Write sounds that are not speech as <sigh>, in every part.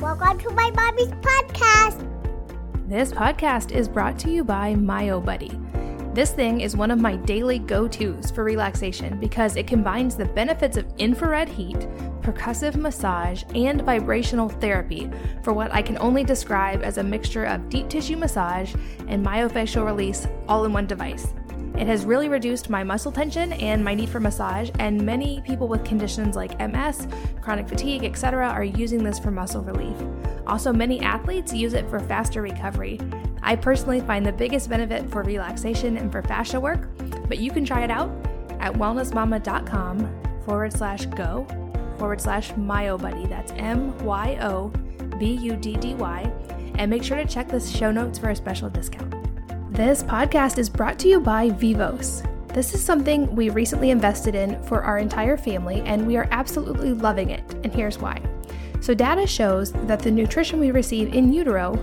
Welcome to my mommy's podcast. This podcast is brought to you by MyoBuddy. This thing is one of my daily go tos for relaxation because it combines the benefits of infrared heat, percussive massage, and vibrational therapy for what I can only describe as a mixture of deep tissue massage and myofascial release all in one device. It has really reduced my muscle tension and my need for massage, and many people with conditions like MS, chronic fatigue, etc., are using this for muscle relief. Also, many athletes use it for faster recovery. I personally find the biggest benefit for relaxation and for fascia work, but you can try it out at wellnessmama.com forward slash go forward slash myobuddy. That's M Y O B U D D Y. And make sure to check the show notes for a special discount. This podcast is brought to you by Vivos. This is something we recently invested in for our entire family, and we are absolutely loving it. And here's why. So, data shows that the nutrition we receive in utero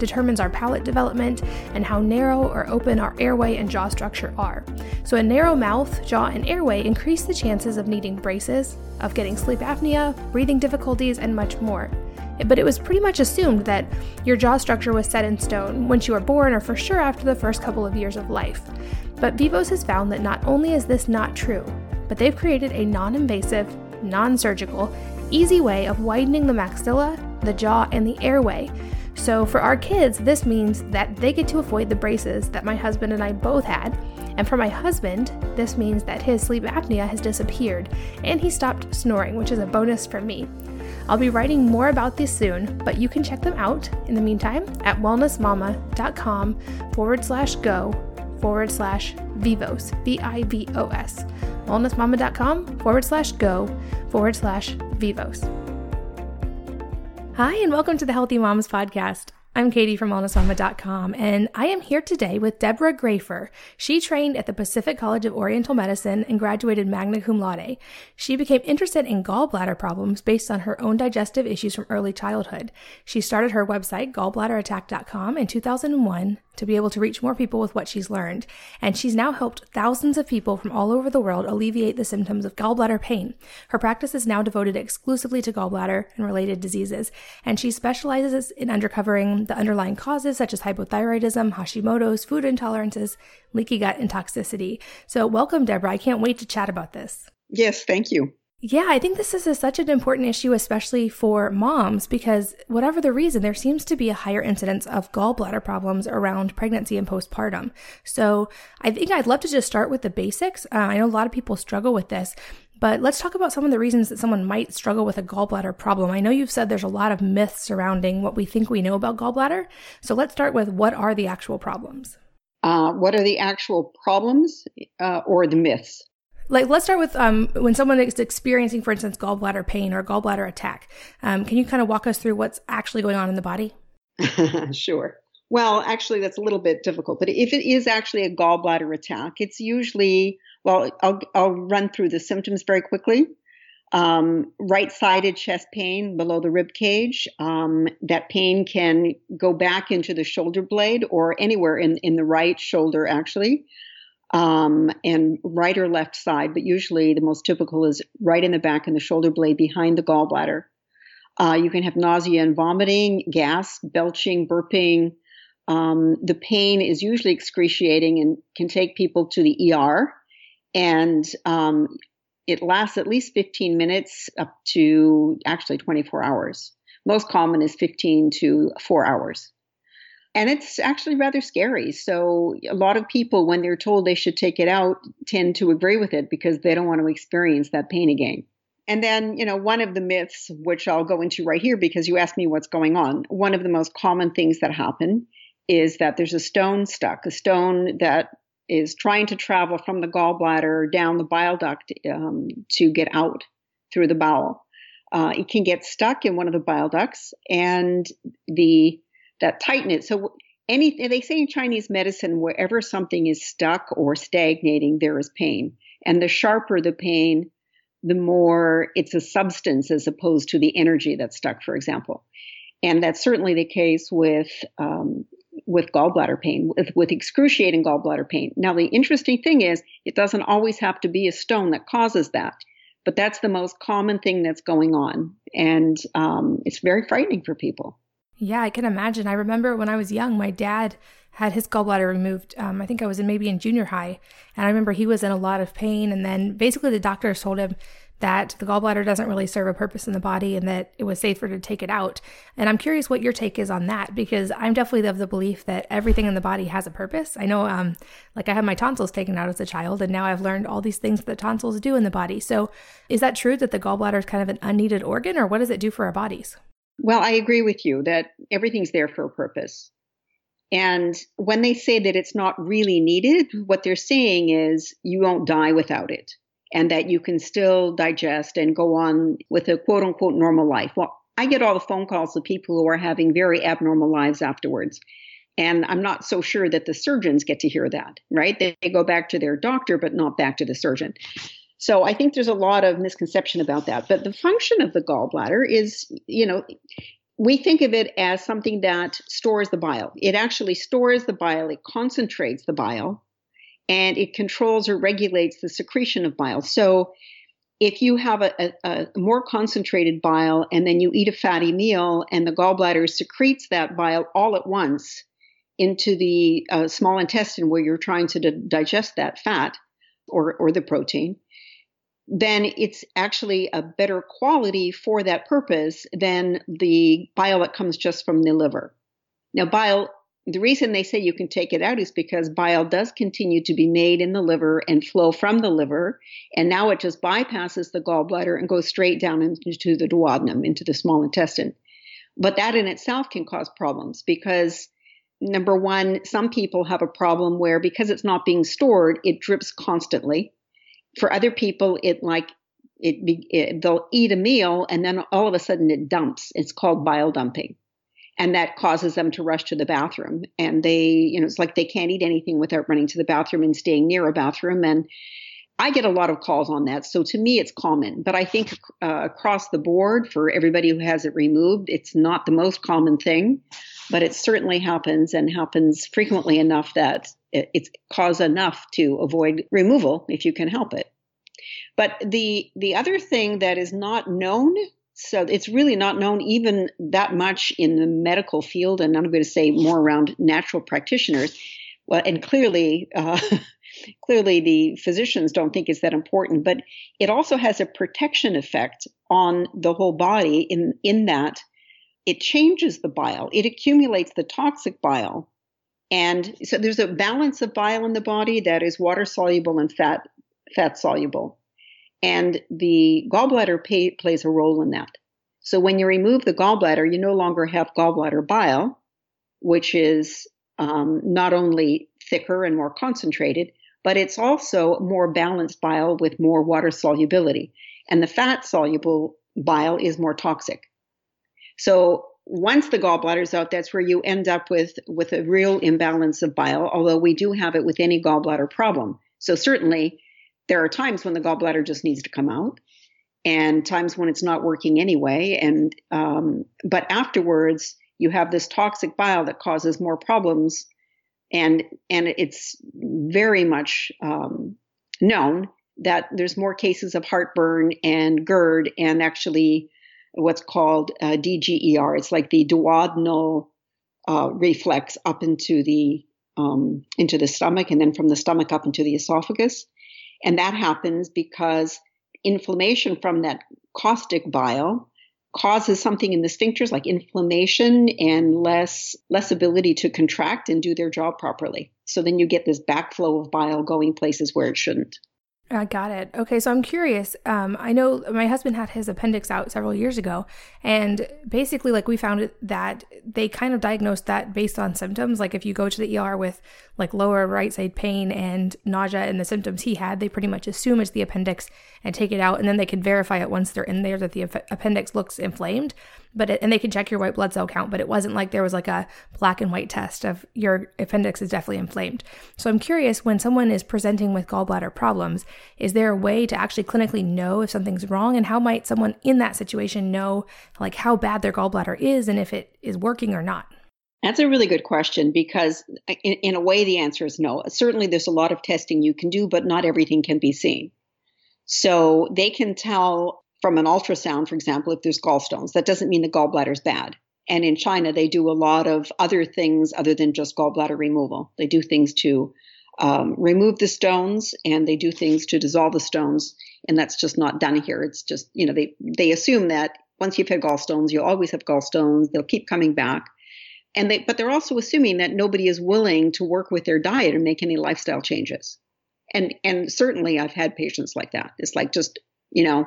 determines our palate development and how narrow or open our airway and jaw structure are. So, a narrow mouth, jaw, and airway increase the chances of needing braces, of getting sleep apnea, breathing difficulties, and much more but it was pretty much assumed that your jaw structure was set in stone once you were born or for sure after the first couple of years of life. But Vivos has found that not only is this not true, but they've created a non invasive, non surgical, easy way of widening the maxilla, the jaw, and the airway. So for our kids, this means that they get to avoid the braces that my husband and I both had. And for my husband, this means that his sleep apnea has disappeared and he stopped snoring, which is a bonus for me. I'll be writing more about this soon, but you can check them out in the meantime at wellnessmama.com forward slash go forward slash vivos, V I V O S. Wellnessmama.com forward slash go forward slash vivos. Hi, and welcome to the Healthy Moms Podcast. I'm Katie from wellnessmama.com, and I am here today with Deborah Graefer. She trained at the Pacific College of Oriental Medicine and graduated magna cum laude. She became interested in gallbladder problems based on her own digestive issues from early childhood. She started her website, gallbladderattack.com, in 2001 to be able to reach more people with what she's learned. And she's now helped thousands of people from all over the world alleviate the symptoms of gallbladder pain. Her practice is now devoted exclusively to gallbladder and related diseases, and she specializes in uncovering the underlying causes such as hypothyroidism, Hashimoto's, food intolerances, leaky gut, and toxicity. So, welcome, Deborah. I can't wait to chat about this. Yes, thank you. Yeah, I think this is a, such an important issue, especially for moms, because whatever the reason, there seems to be a higher incidence of gallbladder problems around pregnancy and postpartum. So I think I'd love to just start with the basics. Uh, I know a lot of people struggle with this, but let's talk about some of the reasons that someone might struggle with a gallbladder problem. I know you've said there's a lot of myths surrounding what we think we know about gallbladder. So let's start with what are the actual problems? Uh, what are the actual problems uh, or the myths? Like let's start with um, when someone is experiencing for instance gallbladder pain or gallbladder attack um, can you kind of walk us through what's actually going on in the body? <laughs> Sure. Well actually that's a little bit difficult but if it is actually a gallbladder attack it's usually well i'll, I'll run through the symptoms very quickly. Um, right-sided chest pain below the rib cage um, that pain can go back into the shoulder blade or anywhere in, in the right shoulder actually um, and right or left side, but usually the most typical is right in the back in the shoulder blade behind the gallbladder. Uh, you can have nausea and vomiting, gas, belching, burping. Um, the pain is usually excruciating and can take people to the ER. And um, it lasts at least 15 minutes up to actually 24 hours. Most common is 15 to 4 hours and it's actually rather scary. So a lot of people, when they're told they should take it out, tend to agree with it because they don't want to experience that pain again. And then, you know, one of the myths, which I'll go into right here because you asked me what's going on, one of the most common things that happen is that there's a stone stuck, a stone that is trying to travel from the gallbladder down the bile duct um, to get out through the bowel. Uh, it can get stuck in one of the bile ducts, and the that tighten it. So any they say in Chinese medicine, wherever something is stuck or stagnating, there is pain. And the sharper the pain, the more it's a substance as opposed to the energy that's stuck, for example. And that's certainly the case with um, with gallbladder pain, with, with excruciating gallbladder pain. Now, the interesting thing is, it doesn't always have to be a stone that causes that. but that's the most common thing that's going on. And um, it's very frightening for people. Yeah, I can imagine. I remember when I was young, my dad had his gallbladder removed. Um, I think I was in maybe in junior high, and I remember he was in a lot of pain. And then basically the doctors told him that the gallbladder doesn't really serve a purpose in the body and that it was safer to take it out. And I'm curious what your take is on that because I'm definitely of the belief that everything in the body has a purpose. I know, um, like I had my tonsils taken out as a child, and now I've learned all these things that tonsils do in the body. So, is that true that the gallbladder is kind of an unneeded organ, or what does it do for our bodies? Well, I agree with you that everything's there for a purpose. And when they say that it's not really needed, what they're saying is you won't die without it and that you can still digest and go on with a quote unquote normal life. Well, I get all the phone calls of people who are having very abnormal lives afterwards. And I'm not so sure that the surgeons get to hear that, right? They, go back to their doctor, but not back to the surgeon. So I think there's a lot of misconception about that. But the function of the gallbladder is, you know, we think of it as something that stores the bile. It actually stores the bile, it concentrates the bile, and it controls or regulates the secretion of bile. So if you have a, a, a, more concentrated bile and then you eat a fatty meal and the gallbladder secretes that bile all at once into the uh, small intestine where you're trying to d- digest that fat or, or the protein, then it's actually a better quality for that purpose than the bile that comes just from the liver. Now, bile, the reason they say you can take it out is because bile does continue to be made in the liver and flow from the liver. And now it just bypasses the gallbladder and goes straight down into the duodenum, into the small intestine. But that in itself can cause problems because number one, some people have a problem where because it's not being stored, it drips constantly for other people, it like it, it, they'll eat a meal and then all of a sudden it dumps. It's called bile dumping. And that causes them to rush to the bathroom. And they, you know, it's like they can't eat anything without running to the bathroom and staying near a bathroom. And I get a lot of calls on that. So to me, it's common. But I think uh, across the board, for everybody who has it removed, it's not the most common thing, but it certainly happens and happens frequently enough that it's cause enough to avoid removal if you can help it. But the the other thing that is not known, so it's really not known even that much in the medical field, and I'm going to say more around natural practitioners. Well, and clearly, uh, <laughs> clearly the physicians don't think it's that important, but it also has a protection effect on the whole body in in that it changes the bile, it accumulates the toxic bile and so there's a balance of bile in the body that is water soluble and fat fat soluble. And the gallbladder pay, plays a role in that. So when you remove the gallbladder, you no longer have gallbladder bile, which is um, not only thicker and more concentrated, but it's also more balanced bile with more water solubility. And the fat soluble bile is more toxic. So once the gallbladder is out, that's where you end up with, with a real imbalance of bile, although we do have it with any gallbladder problem. So certainly there are times when the gallbladder just needs to come out and times when it's not working anyway. And, um, but afterwards you have this toxic bile that causes more problems. And, and it's very much, um, known that there's more cases of heartburn and GERD and actually what's called uh, DGER. It's like the duodenal uh, reflux up into the um, into the stomach, and then from the stomach up into the esophagus, and that happens because inflammation from that caustic bile causes something in the sphincters like inflammation and less less ability to contract and do their job properly. So then you get this backflow of bile going places where it shouldn't. I got it. Okay, so I'm curious. Um, I know my husband had his appendix out several years ago, and basically, like we found that they kind of diagnosed that based on symptoms. Like if you go to the ER with like lower right side pain and nausea and the symptoms he had, they pretty much assume it's the appendix and take it out, and then they can verify it once they're in there that the appendix looks inflamed but it, and they can check your white blood cell count, but it wasn't like there was like a black and white test of your appendix is definitely inflamed. So I'm curious when someone is presenting with gallbladder problems, is there a way to actually clinically know if something's wrong and how might someone in that situation know like how bad their gallbladder is and if it is working or not? That's a really good question because, uh, in, in, a way, the answer is no. Certainly, there's a lot of testing you can do, but not everything can be seen. So they can tell from an ultrasound, for example, if there's gallstones. That doesn't mean the gallbladder is bad. And in China, they do a lot of other things other than just gallbladder removal. They do things to um, remove the stones and they do things to dissolve the stones. And that's just not done here. It's just, you know, they, they assume that once you've had gallstones, you'll always have gallstones. They'll keep coming back. And they, but they're also assuming that nobody is willing to work with their diet and make any lifestyle changes. And, and certainly I've had patients like that. It's like just, you know,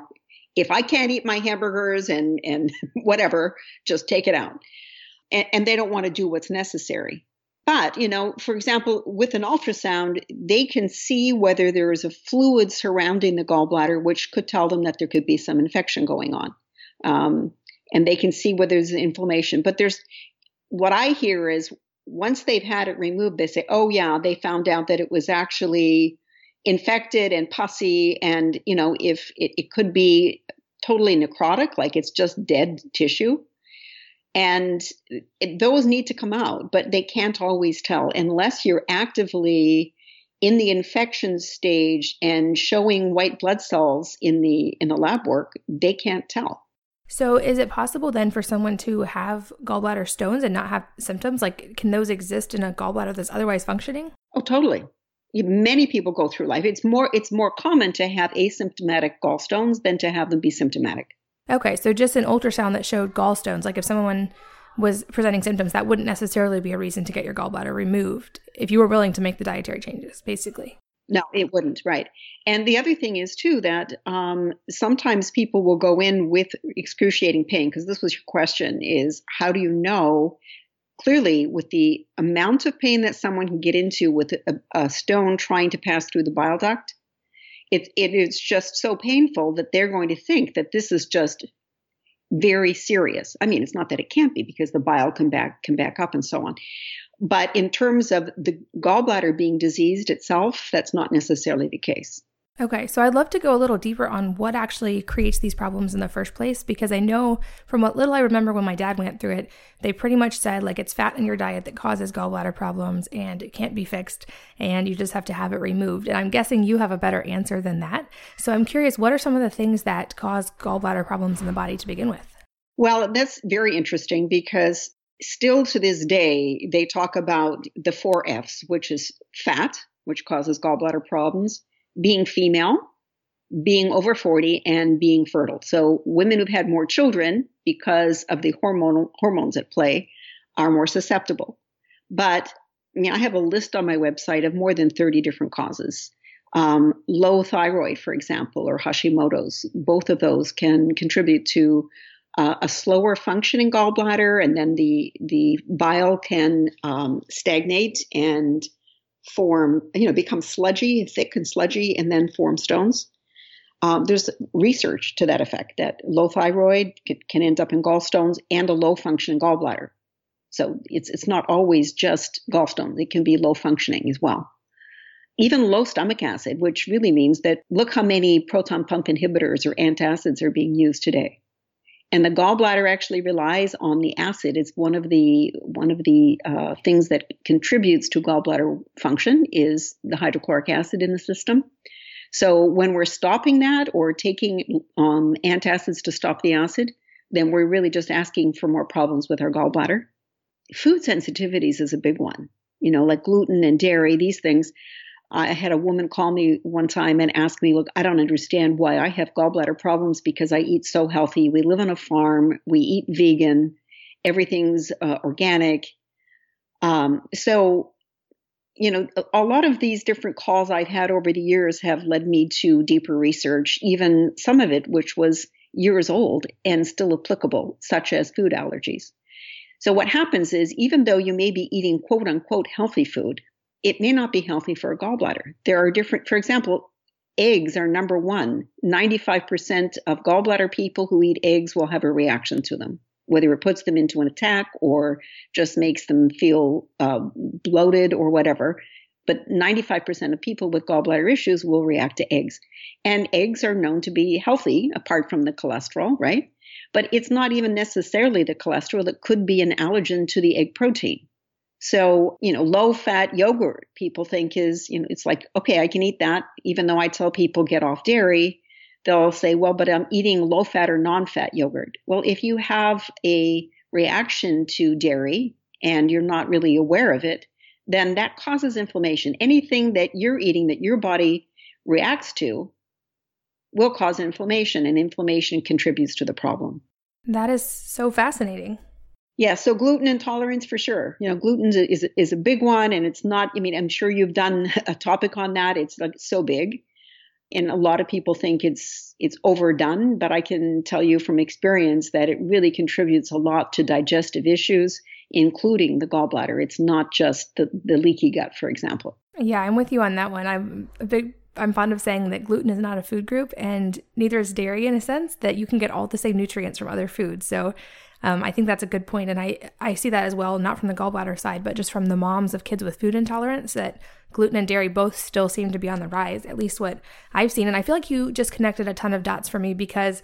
if I can't eat my hamburgers and, and <laughs> whatever, just take it out. And, and they don't want to do what's necessary. But, you know, for example, with an ultrasound, they can see whether there is a fluid surrounding the gallbladder, which could tell them that there could be some infection going on. Um, and they can see whether there's inflammation. But there's what I hear is once they've had it removed, they say, oh, yeah, they found out that it was actually infected and pussy. And, you know, if it, it could be totally necrotic, like it's just dead tissue and it, those need to come out, but they can't always tell unless you're actively in the infection stage and showing white blood cells in the in the lab work. They can't tell. So, is it possible then for someone to have gallbladder stones and not have symptoms? Like, can those exist in a gallbladder that's otherwise functioning? Oh, totally. Many people go through life. It's more it's more common to have asymptomatic gallstones than to have them be symptomatic. Okay, so just an ultrasound that showed gallstones, like if someone was presenting symptoms, that wouldn't necessarily be a reason to get your gallbladder removed if you were willing to make the dietary changes, basically. No, it wouldn't, right. And the other thing is, too, that um, sometimes people will go in with excruciating pain, because this was your question is how do you know clearly with the amount of pain that someone can get into with a, a stone trying to pass through the bile duct? It, it is just so painful that they're going to think that this is just very serious. I mean, it's not that it can't be because the bile can back can back up and so on. But in terms of the gallbladder being diseased itself, that's not necessarily the case. Okay, so I'd love to go a little deeper on what actually creates these problems in the first place because I know from what little I remember when my dad went through it, they pretty much said like it's fat in your diet that causes gallbladder problems and it can't be fixed and you just have to have it removed. And I'm guessing you have a better answer than that. So I'm curious, what are some of the things that cause gallbladder problems in the body to begin with? Well, that's very interesting because still to this day, they talk about the four F's, which is fat, which causes gallbladder problems being female, being over 40, and being fertile. So women who've had more children because of the hormonal hormones at play are more susceptible. But I, mean, I have a list on my website of more than 30 different causes. Um, low thyroid, for example, or Hashimoto's, both of those can contribute to uh, a slower functioning gallbladder, and then the the bile can um, stagnate and form, you know, become sludgy, thick and sludgy, and then form stones. Um, there's research to that effect that low thyroid can end up in gallstones and a low functioning gallbladder. So it's it's not always just gallstones; it can be low functioning as well. Even low stomach acid, which really means that look how many proton pump inhibitors or antacids are being used today and the gallbladder actually relies on the acid. It's one of the one of the uh, things that contributes to gallbladder function is the hydrochloric acid in the system. So when we're stopping that or taking um, antacids to stop the acid, then we're really just asking for more problems with our gallbladder. Food sensitivities is a big one. You know, like gluten and dairy, these things I had a woman call me one time and ask me, Look, I don't understand why I have gallbladder problems because I eat so healthy. We live on a farm, we eat vegan, everything's uh, organic. Um, so, you know, a lot of these different calls I've had over the years have led me to deeper research, even some of it which was years old and still applicable, such as food allergies. So, what happens is, even though you may be eating quote unquote healthy food, it may not be healthy for a gallbladder. There are different, for example, eggs are number one. 95% of gallbladder people who eat eggs will have a reaction to them, whether it puts them into an attack or just makes them feel uh, bloated or whatever. But 95% of people with gallbladder issues will react to eggs. And eggs are known to be healthy apart from the cholesterol, right? But it's not even necessarily the cholesterol that could be an allergen to the egg protein. So, you know, low fat yogurt people think is, you know, it's like, okay, I can eat that, even though I tell people get off dairy. they'll say, well, but I'm eating low fat or non fat yogurt. Well, if you have a reaction to dairy and you're not really aware of it, then that causes inflammation. Anything that you're eating that your body reacts to will cause inflammation, and inflammation contributes to the problem. That is so fascinating. Yeah, so gluten intolerance for sure. You know, gluten is is a big one, and it's not. I mean, I'm sure you've done <laughs> a topic on that. It's like so big, and a lot of people think it's it's overdone. But I can tell you from experience that it really contributes a lot to digestive issues, including the gallbladder. It's not just the the leaky gut, for example. Yeah, I'm with you on that one. I'm a big I'm fond of saying that gluten is not a food group and neither is dairy in a sense that you can get all the same nutrients from other foods. So um, I think that's a good point, and I I see that as well, not from the gallbladder side, but just from the moms of kids with food intolerance that gluten and dairy both still seem to be on the rise. At least what I've seen, and I feel like you just connected a ton of dots for me because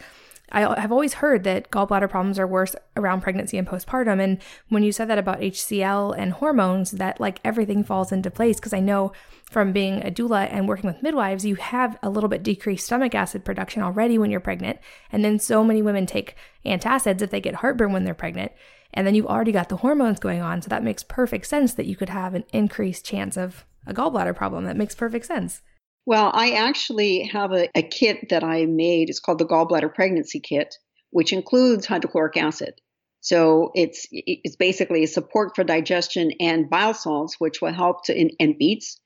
I have always heard that gallbladder problems are worse around pregnancy and postpartum. And when you said that about HCL and hormones, that like everything falls into place. Because I know from being a doula and working with midwives, you have a little bit decreased stomach acid production already when you're pregnant. And then so many women take antacids if they get heartburn when they're pregnant. And then you've already got the hormones going on. So that makes perfect sense that you could have an increased chance of a gallbladder problem. That makes perfect sense. Well, I actually have a, a kit that I made. It's called the Gallbladder Pregnancy Kit, which includes hydrochloric acid. So it's it's basically a support for digestion and bile salts, which will help to and, and beets,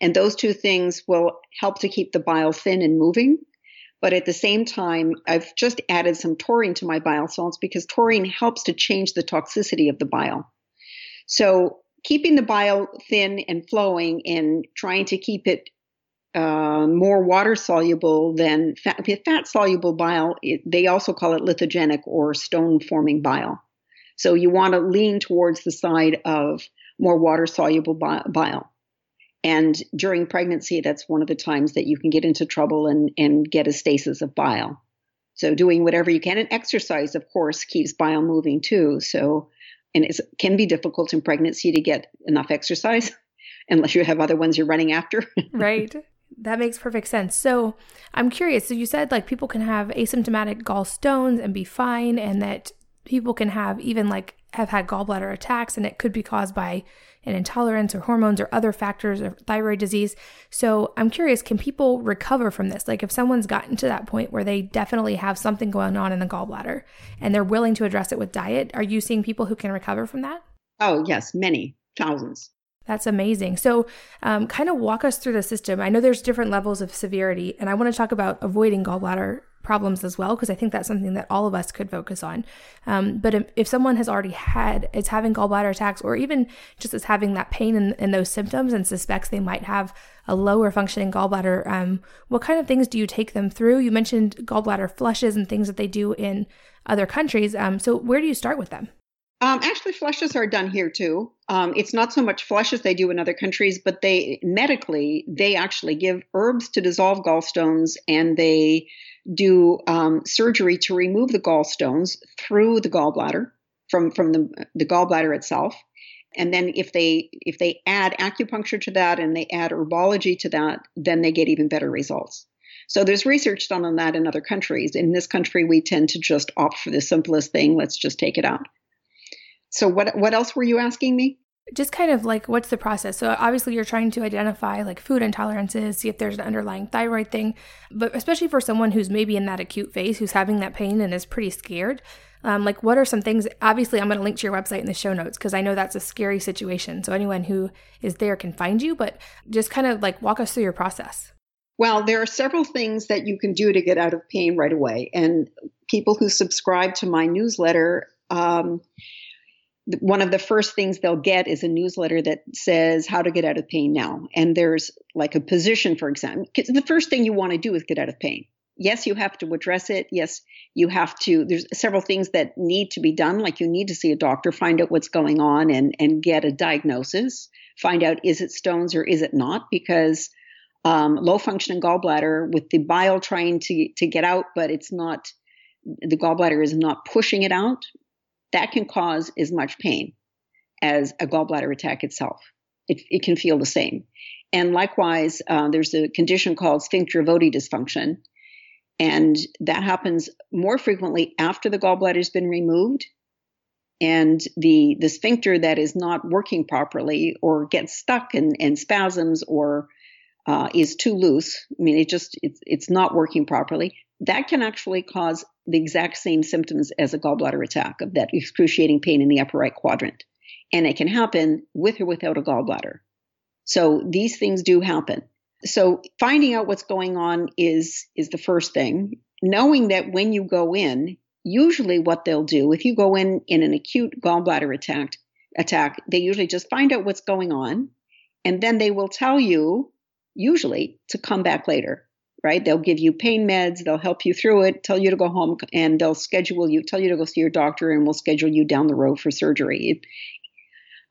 and those two things will help to keep the bile thin and moving. But at the same time, I've just added some taurine to my bile salts because taurine helps to change the toxicity of the bile. So keeping the bile thin and flowing and trying to keep it uh, more water soluble than fat, fat soluble bile. It, they also call it lithogenic or stone forming bile. So you want to lean towards the side of more water soluble bile. And during pregnancy, that's one of the times that you can get into trouble and, and get a stasis of bile. So doing whatever you can. And exercise, of course, keeps bile moving too. So, and it can be difficult in pregnancy to get enough exercise <laughs> unless you have other ones you're running after. right. That makes perfect sense. So I'm curious. So you said like people can have asymptomatic gallstones and be fine, and that people can have even like have had gallbladder attacks, and it could be caused by an intolerance or hormones or other factors or thyroid disease. So I'm curious, can people recover from this? Like if someone's gotten to that point where they definitely have something going on in the gallbladder and they're willing to address it with diet, are you seeing people who can recover from that? Oh, yes, many, thousands. That's amazing. So, um, kind of walk us through the system. I know there's different levels of severity, and I want to talk about avoiding gallbladder problems as well, because I think that's something that all of us could focus on. Um, but if, if, someone has already had, is having gallbladder attacks, or even just is having that pain and, those symptoms and suspects they might have a lower functioning gallbladder, um, what kind of things do you take them through? You mentioned gallbladder flushes and things that they do in other countries. Um, so, where do you start with them? Um, actually, flushes are done here too. Um, it's not so much flushes as they do in other countries, but they medically they actually give herbs to dissolve gallstones, and they do um, surgery to remove the gallstones through the gallbladder from from the the gallbladder itself. And then if they if they add acupuncture to that and they add herbology to that, then they get even better results. So there's research done on that in other countries. In this country, we tend to just opt for the simplest thing. Let's just take it out. So what what else were you asking me? Just kind of like what's the process? So obviously you're trying to identify like food intolerances, see if there's an underlying thyroid thing, but especially for someone who's maybe in that acute phase, who's having that pain and is pretty scared. Um, like what are some things? Obviously, I'm going to link to your website in the show notes because I know that's a scary situation. So anyone who is there can find you, but just kind of like walk us through your process. Well, there are several things that you can do to get out of pain right away, and people who subscribe to my newsletter. Um, one of the first things they'll get is a newsletter that says how to get out of pain now. And there's like a position, for example. The first thing you want to do is get out of pain. Yes, you have to address it. Yes, you have to. There's several things that need to be done. Like you need to see a doctor, find out what's going on, and and get a diagnosis. Find out is it stones or is it not? Because um, low functioning gallbladder with the bile trying to to get out, but it's not. The gallbladder is not pushing it out that can cause as much pain as a gallbladder attack itself. It, it can feel the same. And likewise, uh, there's a condition called sphincter Oddi dysfunction. And that happens more frequently after the gallbladder has been removed and the the sphincter that is not working properly or gets stuck in, in spasms or uh, is too loose. I mean, it just it's it's not working properly. That can actually cause the exact same symptoms as a gallbladder attack of that excruciating pain in the upper right quadrant, and it can happen with or without a gallbladder. So these things do happen. So finding out what's going on is is the first thing. Knowing that when you go in, usually what they'll do if you go in in an acute gallbladder attack attack they usually just find out what's going on and then they will tell you usually to come back later right they'll give you pain meds they'll help you through it tell you to go home and they'll schedule you tell you to go see your doctor and we'll schedule you down the road for surgery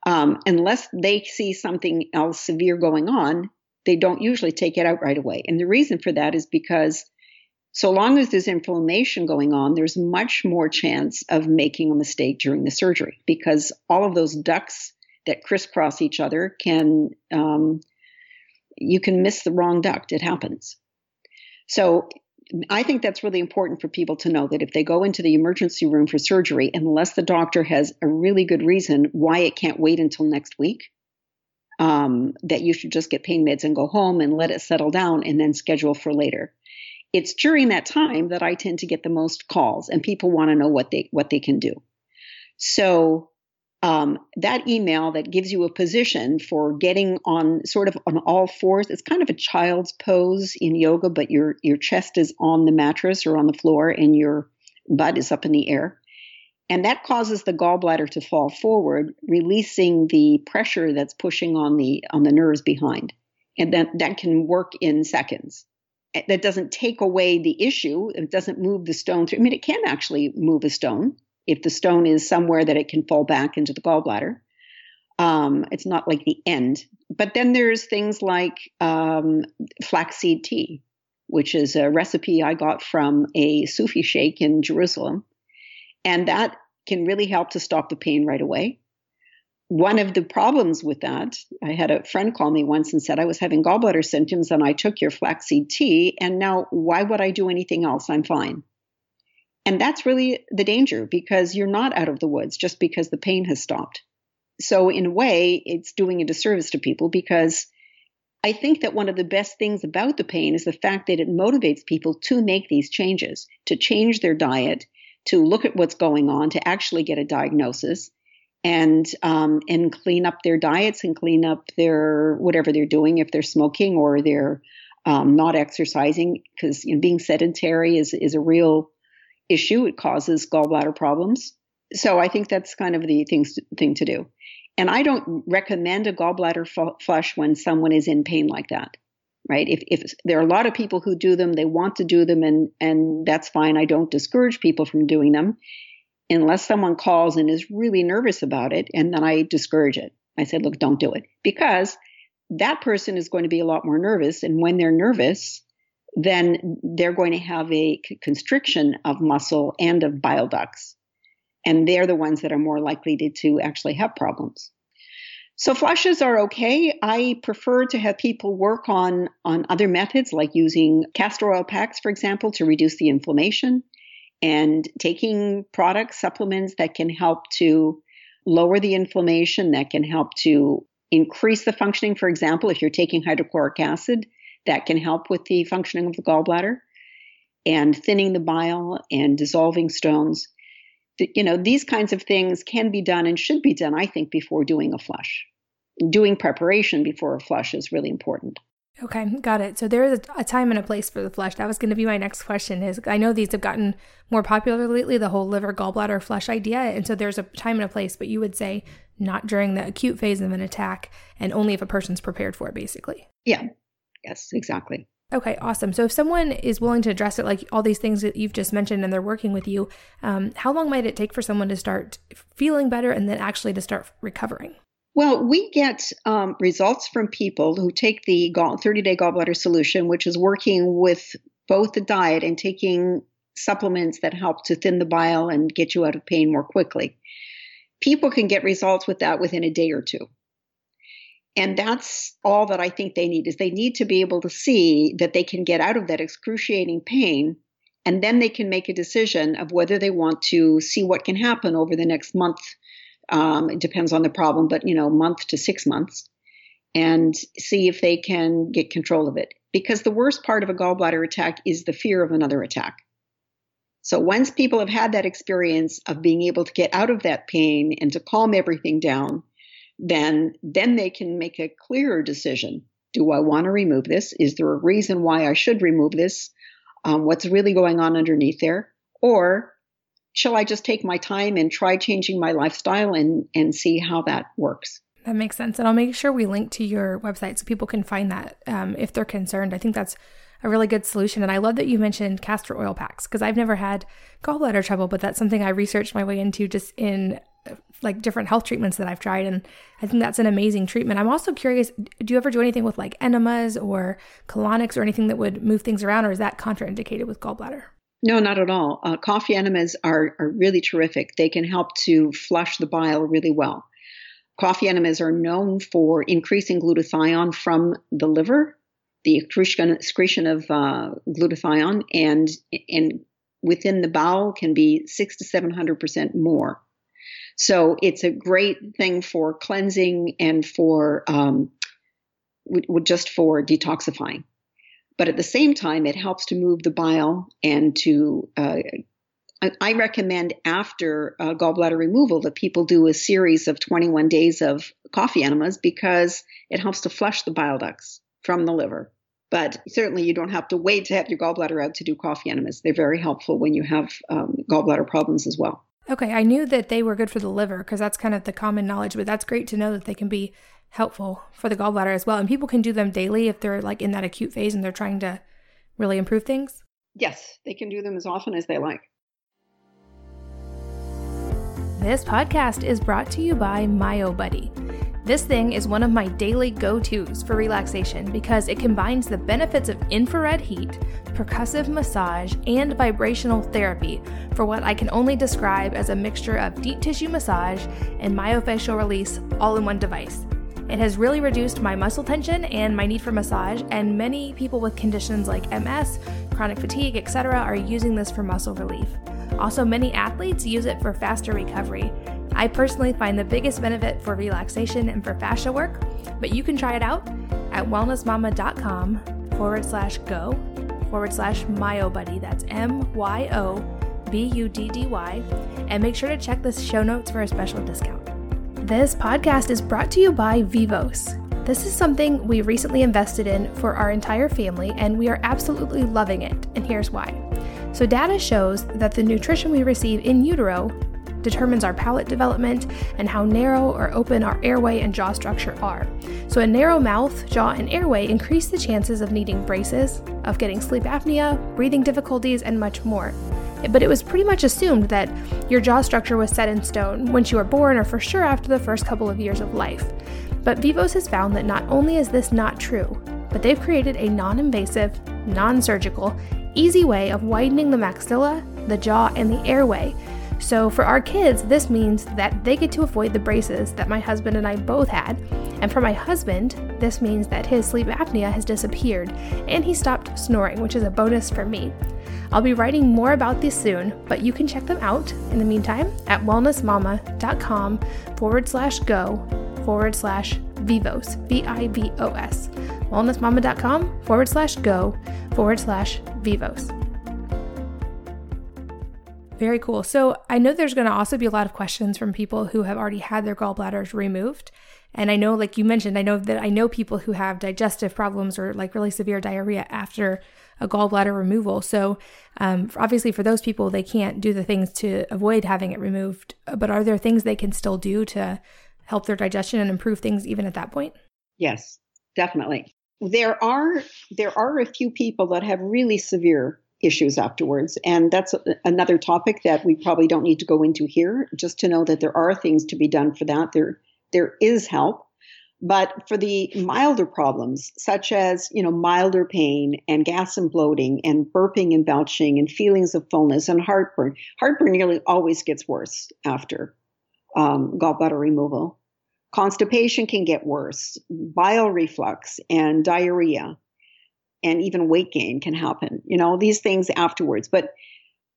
um, unless they see something else severe going on they don't usually take it out right away and the reason for that is because so long as there's inflammation going on, there's much more chance of making a mistake during the surgery because all of those ducts that crisscross each other can, um, you can miss the wrong duct. It happens. So I think that's really important for people to know that if they go into the emergency room for surgery, unless the doctor has a really good reason why it can't wait until next week, um, that you should just get pain meds and go home and let it settle down and then schedule for later it's during that time that I tend to get the most calls and people want to know what they what they can do. So um, that email that gives you a position for getting on sort of on all fours. It's kind of a child's pose in yoga, but your your chest is on the mattress or on the floor and your butt is up in the air. And that causes the gallbladder to fall forward, releasing the pressure that's pushing on the on the nerves behind. And that, that can work in seconds that doesn't take away the issue. It doesn't move the stone through. I mean, it can actually move a stone if the stone is somewhere that it can fall back into the gallbladder. Um, it's not like the end. But then there's things like um, flaxseed tea, which is a recipe I got from a Sufi sheikh in Jerusalem. And that can really help to stop the pain right away one of the problems with that, I had a friend call me once and said I was having gallbladder symptoms and I took your flaxseed tea, and now why would I do anything else? I'm fine. And that's really the danger because you're not out of the woods just because the pain has stopped. So, in a way, it's doing a disservice to people because I think that one of the best things about the pain is the fact that it motivates people to make these changes, to change their diet, to look at what's going on, to actually get a diagnosis and um, and clean up their diets and clean up their whatever they're doing if they're smoking or they're um, not exercising because you know, being sedentary is is a real issue. It causes gallbladder problems. So I think that's kind of the things thing to do. And I don't recommend a gallbladder flush when someone is in pain like that, right? If if there are a lot of people who do them, they want to do them, and and that's fine. I don't discourage people from doing them unless someone calls and is really nervous about it, and then I discourage it. I said, look, don't do it because that person is going to be a lot more nervous. And when they're nervous, then they're going to have a constriction of muscle and of bile ducts. And they're the ones that are more likely to, to actually have problems. So flushes are okay. I prefer to have people work on, on other methods like using castor oil packs, for example, to reduce the inflammation and taking products, supplements that can help to lower the inflammation, that can help to increase the functioning. For example, if you're taking hydrochloric acid, that can help with the functioning of the gallbladder and thinning the bile and dissolving stones. You know, these kinds of things can be done and should be done, I think, before doing a flush. Doing preparation before a flush is really important. Okay, got it. So there is a time and a place for the flush. That was going to be my next question. Is I know these have gotten more popular lately, the whole liver gallbladder flush idea, and so there's a time and a place. But you would say not during the acute phase of an attack, and only if a person's prepared for it, basically. Yeah. Yes. Exactly. Okay, awesome. So if someone is willing to address it, like all these things that you've just mentioned, and they're working with you, um, how long might it take for someone to start feeling better and then actually to start recovering? Well, we get um, results from people who take the 30 day gallbladder solution, which is working with both the diet and taking supplements that help to thin the bile and get you out of pain more quickly. People can get results with that within a day or two. And that's all that I think they need is they need to be able to see that they can get out of that excruciating pain And then they can make a decision of whether they want to see what can happen over the next month. Um, it depends on the problem, but you know, month to six months, and see if they can get control of it. Because the worst part of a gallbladder attack is the fear of another attack. So once people have had that experience of being able to get out of that pain and to calm everything down, then then they can make a clearer decision. Do I want to remove this? Is there a reason why I should remove this? Um, what's really going on underneath there? Or shall I just take my time and try changing my lifestyle and and see how that works? That makes sense. And I'll make sure we link to your website so people can find that um, if they're concerned. I think that's a really good solution. And I love that you mentioned castor oil packs because I've never had gallbladder trouble, but that's something I researched my way into just in like different health treatments that I've tried. And I think that's an amazing treatment. I'm also curious do you ever do anything with like enemas or colonics or anything that would move things around, or is that contraindicated with gallbladder? No, not at all. Uh, coffee enemas are, are really terrific. They can help to flush the bile really well. Coffee enemas are known for increasing glutathione from the liver the excretion of uh, glutathione and and within the bowel can be six to seven hundred percent more. So it's a great thing for cleansing and for um, just for detoxifying. But at the same time, it helps to move the bile and to. Uh, I recommend after uh, gallbladder removal that people do a series of 21 days of coffee enemas because it helps to flush the bile ducts from the liver. But certainly, you don't have to wait to have your gallbladder out to do coffee enemas. They're very helpful when you have um, gallbladder problems as well. Okay, I knew that they were good for the liver because that's kind of the common knowledge, but that's great to know that they can be helpful for the gallbladder as well. And people can do them daily if they're like in that acute phase and they're trying to really improve things. Yes, they can do them as often as they like. This podcast is brought to you by MyoBuddy. This thing is one of my daily go tos for relaxation because it combines the benefits of infrared heat, percussive massage, and vibrational therapy for what I can only describe as a mixture of deep tissue massage and myofascial release all in one device. It has really reduced my muscle tension and my need for massage, and many people with conditions like MS, chronic fatigue, etc., are using this for muscle relief. Also, many athletes use it for faster recovery. I personally find the biggest benefit for relaxation and for fascia work, but you can try it out at wellnessmama.com forward slash go forward slash myobuddy. That's M Y O B U D D Y. And make sure to check the show notes for a special discount. This podcast is brought to you by Vivos. This is something we recently invested in for our entire family, and we are absolutely loving it. And here's why. So, data shows that the nutrition we receive in utero determines our palate development and how narrow or open our airway and jaw structure are. So, a narrow mouth, jaw, and airway increase the chances of needing braces, of getting sleep apnea, breathing difficulties, and much more. But it was pretty much assumed that your jaw structure was set in stone once you were born or for sure after the first couple of years of life. But Vivos has found that not only is this not true, but they've created a non invasive, non surgical, easy way of widening the maxilla, the jaw, and the airway so, for our kids, this means that they get to avoid the braces that my husband and I both had. And for my husband, this means that his sleep apnea has disappeared and he stopped snoring, which is a bonus for me. I'll be writing more about these soon, but you can check them out in the meantime at wellnessmama.com forward slash go forward slash vivos, V I V O S. Wellnessmama.com forward slash go forward slash vivos. Very cool. So I know there's going to also be a lot of questions from people who have already had their gallbladders removed. And I know, like you mentioned, I know that I know people who have digestive problems or like really severe diarrhea after a gallbladder removal. So um, obviously, for those people, they can't do the things to avoid having it removed. But are there things they can still do to help their digestion and improve things even at that point? Yes, definitely. There are there are a few people that have really severe issues afterwards. And that's another topic that we probably don't need to go into here, just to know that there are things to be done for that. There, there is help. But for the milder problems, such as, you know, milder pain and gas and bloating and burping and belching and feelings of fullness and heartburn, heartburn nearly always gets worse after um, gallbladder removal. Constipation can get worse, bile reflux and diarrhea and even weight gain can happen. You know, these things afterwards. But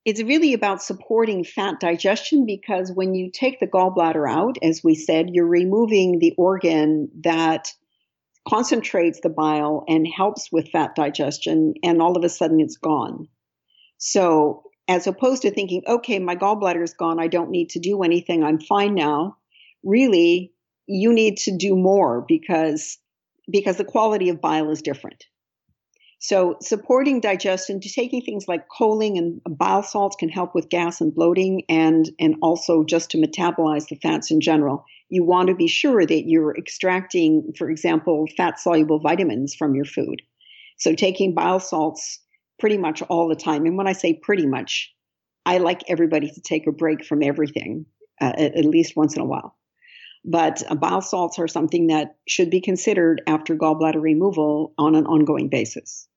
it's really about supporting fat digestion because when you take the gallbladder out, as we said, you're removing the organ that concentrates the bile and helps with fat digestion, and all of a sudden it's gone. So, as opposed to thinking, okay, my gallbladder is gone, I don't need to do anything, I'm fine now, really, you need to do more because because the quality of bile is different. So supporting digestion, to taking things like choline and bile salts can help with gas and bloating and, and also just to metabolize the fats in general. You want to be sure that you're extracting, for example, fat soluble vitamins from your food. So taking bile salts pretty much all the time. And when I say pretty much, I like everybody to take a break from everything uh, at, at least once in a while. But bile salts are something that should be considered after gallbladder removal on an ongoing basis.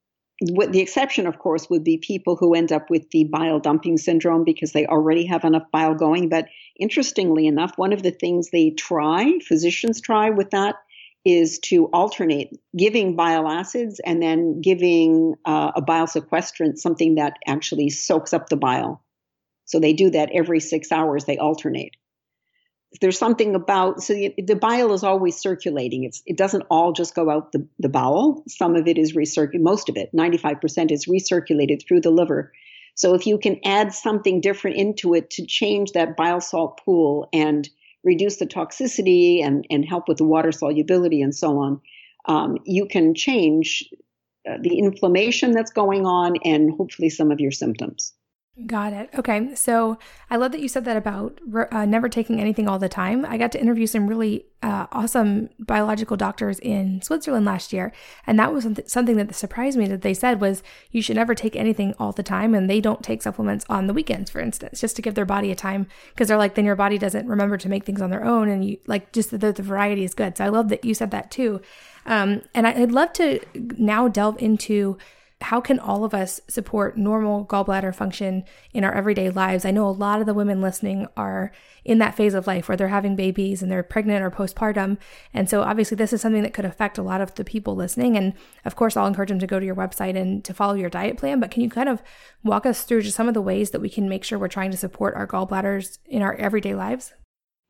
With the exception, of course, would be people who end up with the bile dumping syndrome because they already have enough bile going. But interestingly enough, one of the things they try, physicians try with that, is to alternate giving bile acids and then giving uh, a bile sequestrant, something that actually soaks up the bile. So they do that every six hours, they alternate there's something about so the, the, bile is always circulating. It's it doesn't all just go out the, the bowel. Some of it is recirculated most of it 95% is recirculated through the liver. So if you can add something different into it to change that bile salt pool and reduce the toxicity and, and help with the water solubility and so on um, you can change uh, the inflammation that's going on and hopefully some of your symptoms Got it. Okay. So I love that you said that about uh, never taking anything all the time. I got to interview some really uh, awesome biological doctors in Switzerland last year. And that was something that surprised me that they said was you should never take anything all the time. And they don't take supplements on the weekends, for instance, just to give their body a time because they're like, then your body doesn't remember to make things on their own. And you like just the, the variety is good. So I love that you said that too. Um, and I, I'd love to now delve into how can all of us support normal gallbladder function in our everyday lives? I know a lot of the women listening are in that phase of life where they're having babies and they're pregnant or postpartum. And so obviously this is something that could affect a lot of the people listening. And of course, I'll encourage them to go to your website and to follow your diet plan. But can you kind of walk us through just some of the ways that we can make sure we're trying to support our gallbladders in our everyday lives?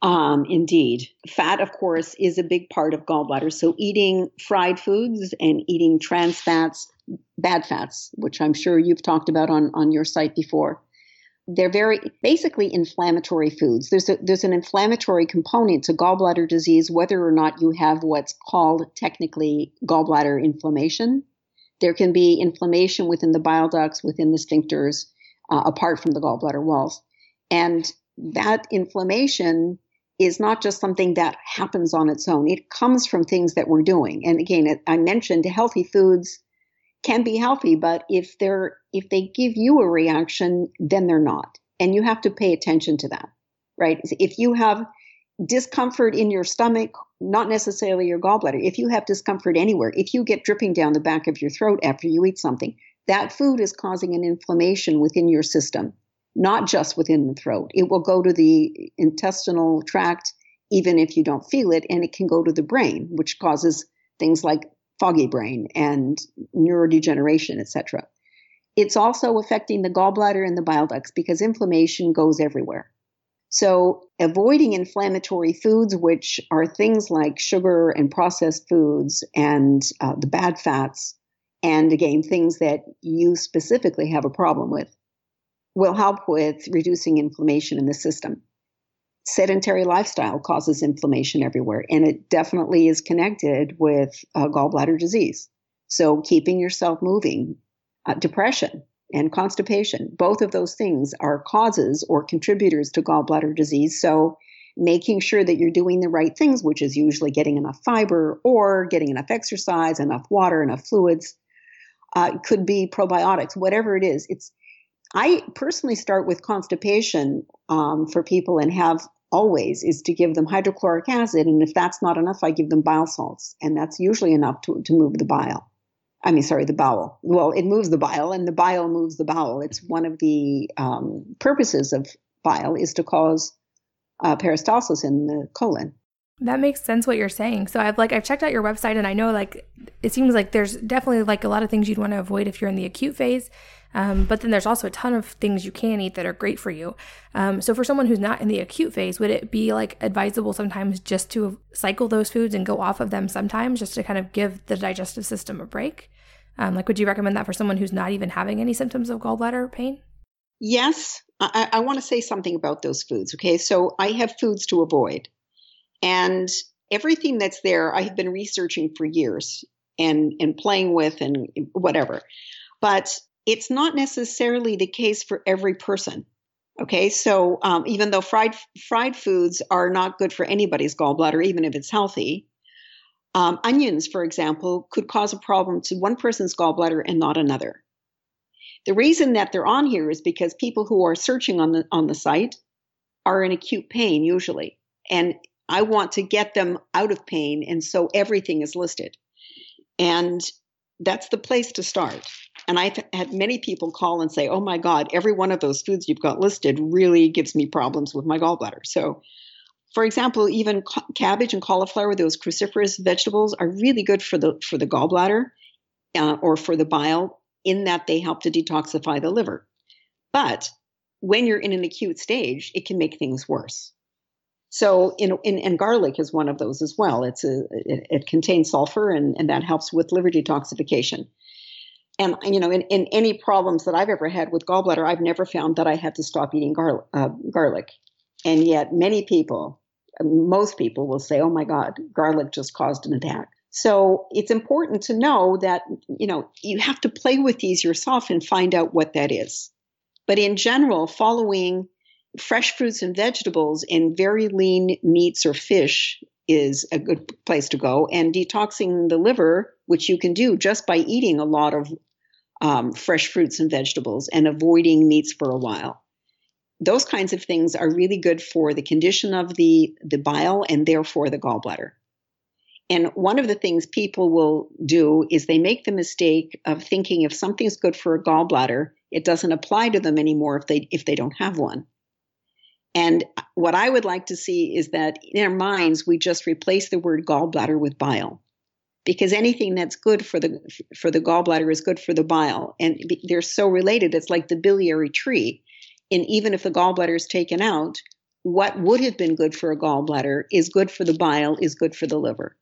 Um, indeed. Fat, of course, is a big part of gallbladder. So eating fried foods and eating trans fats, bad fats, which I'm sure you've talked about on, on your site before, they're very basically inflammatory foods. There's a, there's an inflammatory component to gallbladder disease, whether or not you have what's called technically gallbladder inflammation. There can be inflammation within the bile ducts, within the sphincters, uh, apart from the gallbladder walls. And that inflammation is not just something that happens on its own. It comes from things that we're doing. And again, I mentioned healthy foods can be healthy, but if they're if they give you a reaction, then they're not. And you have to pay attention to that. Right? If you have discomfort in your stomach, not necessarily your gallbladder, if you have discomfort anywhere, if you get dripping down the back of your throat after you eat something, that food is causing an inflammation within your system not just within the throat. It will go to the intestinal tract even if you don't feel it, and it can go to the brain, which causes things like foggy brain and neurodegeneration, etc. It's also affecting the gallbladder and the bile ducts because inflammation goes everywhere. So, avoiding inflammatory foods, which are things like sugar and processed foods and uh, the bad fats, and again, things that you specifically have a problem with, will help with reducing inflammation in the system. Sedentary lifestyle causes inflammation everywhere, and it definitely is connected with uh, gallbladder disease. So, keeping yourself moving, uh, depression, and constipation, both of those things are causes or contributors to gallbladder disease. So, making sure that you're doing the right things, which is usually getting enough fiber or getting enough exercise, enough water, enough fluids, uh, could be probiotics, whatever it is. It's I personally start with constipation um, for people and have always is to give them hydrochloric acid. And if that's not enough, I give them bile salts. And that's usually enough to, to move the bile. I mean, sorry, the bowel. Well, it moves the bile and the bile moves the bowel. It's one of the um, purposes of bile is to cause uh, peristalsis in the colon. That makes sense what you're saying. So I've like I've checked out your website and I know like it seems like there's definitely like a lot of things you'd want to avoid if you're in the acute phase. Um, but then there's also a ton of things you can eat that are great for you. Um, so for someone who's not in the acute phase, would it be like advisable sometimes just to cycle those foods and go off of them sometimes just to kind of give the digestive system a break? Um, like, would you recommend that for someone who's not even having any symptoms of gallbladder pain? Yes, I, I want to say something about those foods. Okay, so I have foods to avoid, and everything that's there, I have been researching for years and and playing with and whatever. But it's not necessarily the case for every person. Okay, so um, even though fried fried foods are not good for anybody's gallbladder, even if it's healthy, um, onions, for example, could cause a problem to one person's gallbladder and not another. The reason that they're on here is because people who are searching on the on the site are in acute pain usually, and I want to get them out of pain, and so everything is listed, and that's the place to start. And I've had many people call and say, "Oh my God, every one of those foods you've got listed really gives me problems with my gallbladder." So for example, even ca- cabbage and cauliflower, those cruciferous vegetables, are really good for the for the gallbladder uh, or for the bile, in that they help to detoxify the liver. But when you're in an acute stage, it can make things worse. So, in, in, and garlic is one of those as well. It's a it, it contains sulfur, and, and that helps with liver detoxification. And you know, in, in any problems that I've ever had with gallbladder, I've never found that I had to stop eating gar- uh, garlic. And yet, many people most people will say, oh my God, garlic just caused an attack. So it's important to know that, you know, you have to play with these yourself and find out what that is. But in general, following fresh fruits and vegetables and very lean meats or fish is a good place to go. And detoxing the liver, which you can do just by eating a lot of um, fresh fruits and vegetables and avoiding meats for a while those kinds of things are really good for the condition of the, the bile and therefore the gallbladder. And one of the things people will do is they make the mistake of thinking if something's good for a gallbladder, it doesn't apply to them anymore if they if they don't have one. And what I would like to see is that in our minds we just replace the word gallbladder with bile. Because anything that's good for the for the gallbladder is good for the bile and they're so related it's like the biliary tree and even if the gallbladder is taken out, what would have been good for a gallbladder is good for the bile, is good for the liver.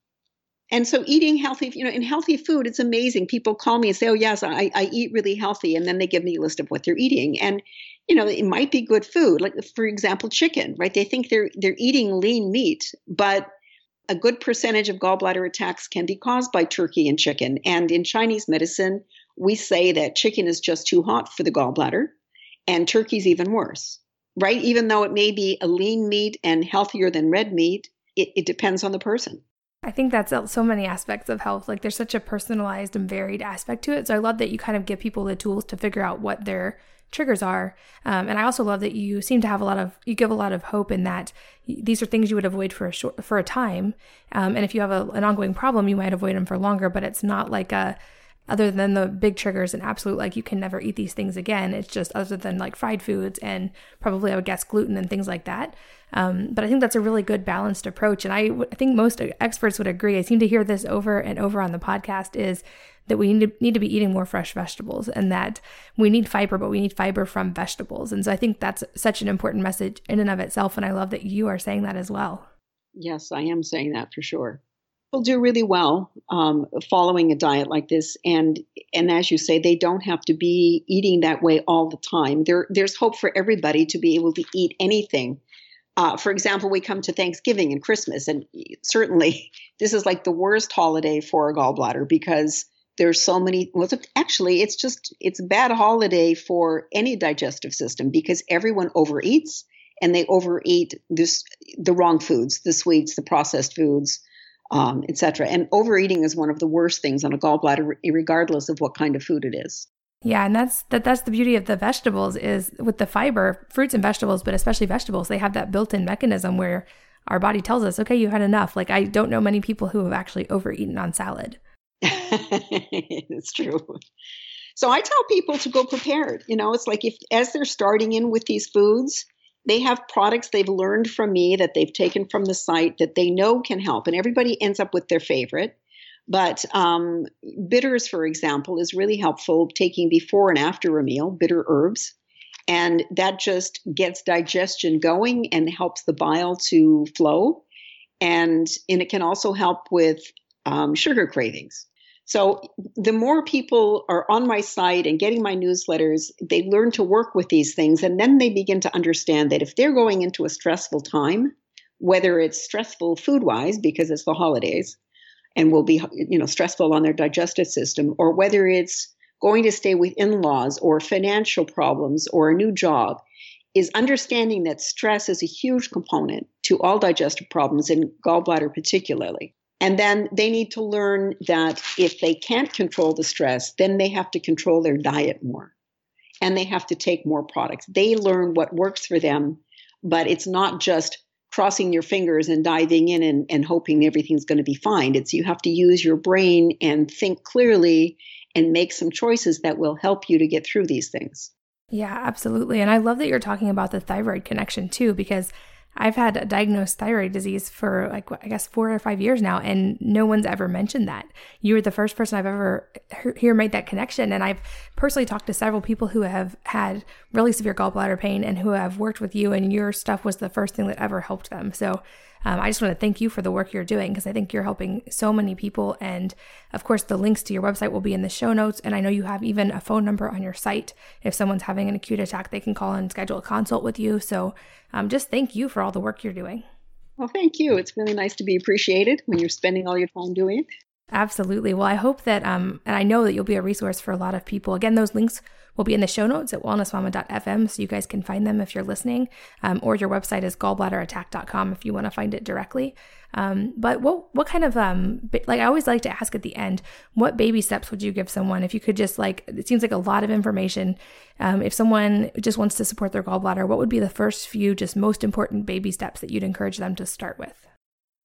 And so eating healthy, you know, in healthy food, it's amazing. People call me and say, Oh, yes, I, I eat really healthy. And then they give me a list of what they're eating. And, you know, it might be good food. Like, for example, chicken, right? They think they're they're eating lean meat, but a good percentage of gallbladder attacks can be caused by turkey and chicken. And in Chinese medicine, we say that chicken is just too hot for the gallbladder and turkey's even worse, right? Even though it may be a lean meat and healthier than red meat, it, it depends on the person. I think that's so many aspects of health. Like there's such a personalized and varied aspect to it. So I love that you kind of give people the tools to figure out what their triggers are. Um, and I also love that you seem to have a lot of, you give a lot of hope in that these are things you would avoid for a short, for a time. Um, and if you have a, an ongoing problem, you might avoid them for longer, but it's not like a, other than the big triggers and absolute like you can never eat these things again. It's just other than like fried foods and probably i would guess gluten and things like that. Um, but i think that's a really good balanced approach. And I, w- I think most experts would agree. I seem to hear this over and over on the podcast is that we need to, need to be eating more fresh vegetables and that we need fiber but we need fiber from vegetables. And so i think that's such an important message in and of itself. And i love that you are saying that as well. Yes i am saying that for sure people do really well um, following a diet like this, and and as you say, they don't have to be eating that way all the time. There, there's hope for everybody to be able to eat anything. Uh, for example, we come to Thanksgiving and Christmas, and certainly <laughs> this is like the worst holiday for a gallbladder because there's so many. Well, actually, it's just it's a bad holiday for any digestive system because everyone overeats and they overeat this the wrong foods, the sweets, the processed foods um, etc. And overeating is one of the worst things on a gallbladder, regardless of what kind of food it is. Yeah, and that's that that's the beauty of the vegetables is with the fiber, fruits and vegetables, but especially vegetables, they have that built-in mechanism where our body tells us, okay, you had enough. Like I don't know many people who have actually overeaten on salad. <laughs> it's true. So I tell people to go prepared. You know, it's like if as they're starting in with these foods, they have products they've learned from me that they've taken from the site that they know can help, and everybody ends up with their favorite. But um, bitters, for example, is really helpful taking before and after a meal, bitter herbs. And that just gets digestion going and helps the bile to flow. And, and it can also help with um, sugar cravings. So the more people are on my site and getting my newsletters, they learn to work with these things. And then they begin to understand that if they're going into a stressful time, whether it's stressful food wise because it's the holidays and will be you know stressful on their digestive system, or whether it's going to stay with in-laws or financial problems or a new job, is understanding that stress is a huge component to all digestive problems and gallbladder particularly. And then they need to learn that if they can't control the stress, then they have to control their diet more and they have to take more products. They learn what works for them, but it's not just crossing your fingers and diving in and, and hoping everything's going to be fine. It's you have to use your brain and think clearly and make some choices that will help you to get through these things. Yeah, absolutely. And I love that you're talking about the thyroid connection too, because I've had a diagnosed thyroid disease for like I guess four or five years now, and no one's ever mentioned that. You were the first person I've ever here made that connection, and I've personally talked to several people who have had really severe gallbladder pain and who have worked with you, and your stuff was the first thing that ever helped them. So um, I just want to thank you for the work you're doing because I think you're helping so many people. And of course, the links to your website will be in the show notes. And I know you have even a phone number on your site. If someone's having an acute attack, they can call and schedule a consult with you. So um, just thank you for all the work you're doing. Well, thank you. It's really nice to be appreciated when you're spending all your time doing it. Absolutely. Well, I hope that, um, and I know that you'll be a resource for a lot of people. Again, those links will be in the show notes at wellnessmama.fm so you guys can find them if you're listening. Um, or your website is gallbladderattack.com if you want to find it directly. Um, but what what kind of um like I always like to ask at the end, what baby steps would you give someone if you could just like it seems like a lot of information. Um, if someone just wants to support their gallbladder, what would be the first few just most important baby steps that you'd encourage them to start with?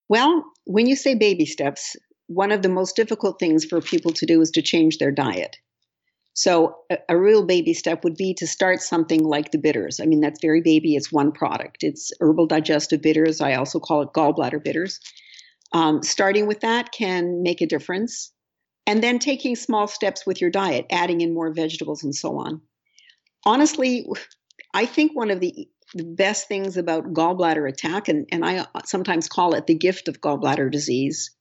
Well, when you say baby steps, one of the most difficult things for people to do is to change their diet. So a, a, real baby step would be to start something like the bitters. I mean, that's very baby. It's one product. It's herbal digestive bitters. I also call it gallbladder bitters. Um, starting with that can make a difference. And then taking small steps with your diet, adding in more vegetables and so on. Honestly, I think one of the, the best things about gallbladder attack, and, and I sometimes call it the gift of gallbladder disease,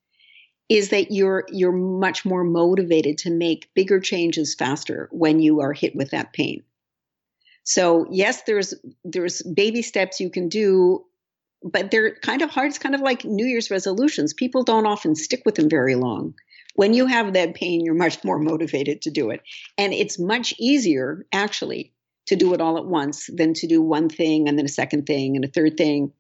is that you're you're much more motivated to make bigger changes faster when you are hit with that pain. So yes, there's there's baby steps you can do, but they're kind of hard. It's kind of like New Year's resolutions. People don't often stick with them very long. When you have that pain, you're much more motivated to do it. And it's much easier actually to do it all at once than to do one thing and then a second thing and a third thing.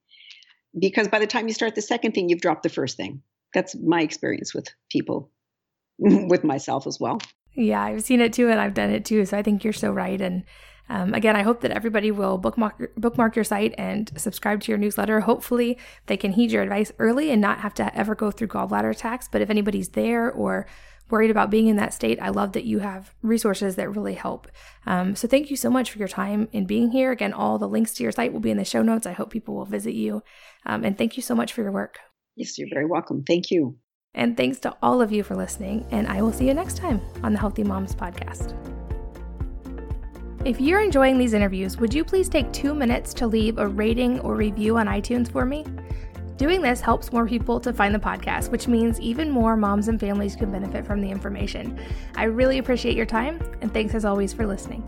Because by the time you start the second thing, you've dropped the first thing that's my experience with people, <laughs> with myself as well. Yeah, I've seen it too, and I've done it too. So I think you're so right. And um, again, I hope that everybody will bookmark bookmark your site and subscribe to your newsletter. Hopefully, they can heed your advice early and not have to ever go through gallbladder attacks. But if anybody's there or worried about being in that state, I love that you have resources that really help. Um, so thank you so much for your time in being here. Again, all the links to your site will be in the show notes. I hope people will visit you. Um, and thank you so much for your work. Yes, you're very welcome. Thank you. And thanks to all of you for listening. And I will see you next time on the Healthy Moms Podcast. If you're enjoying these interviews, would you please take two minutes to leave a rating or review on iTunes for me? Doing this helps more people to find the podcast, which means even more moms and families can benefit from the information. I really appreciate your time, and thanks as always for listening.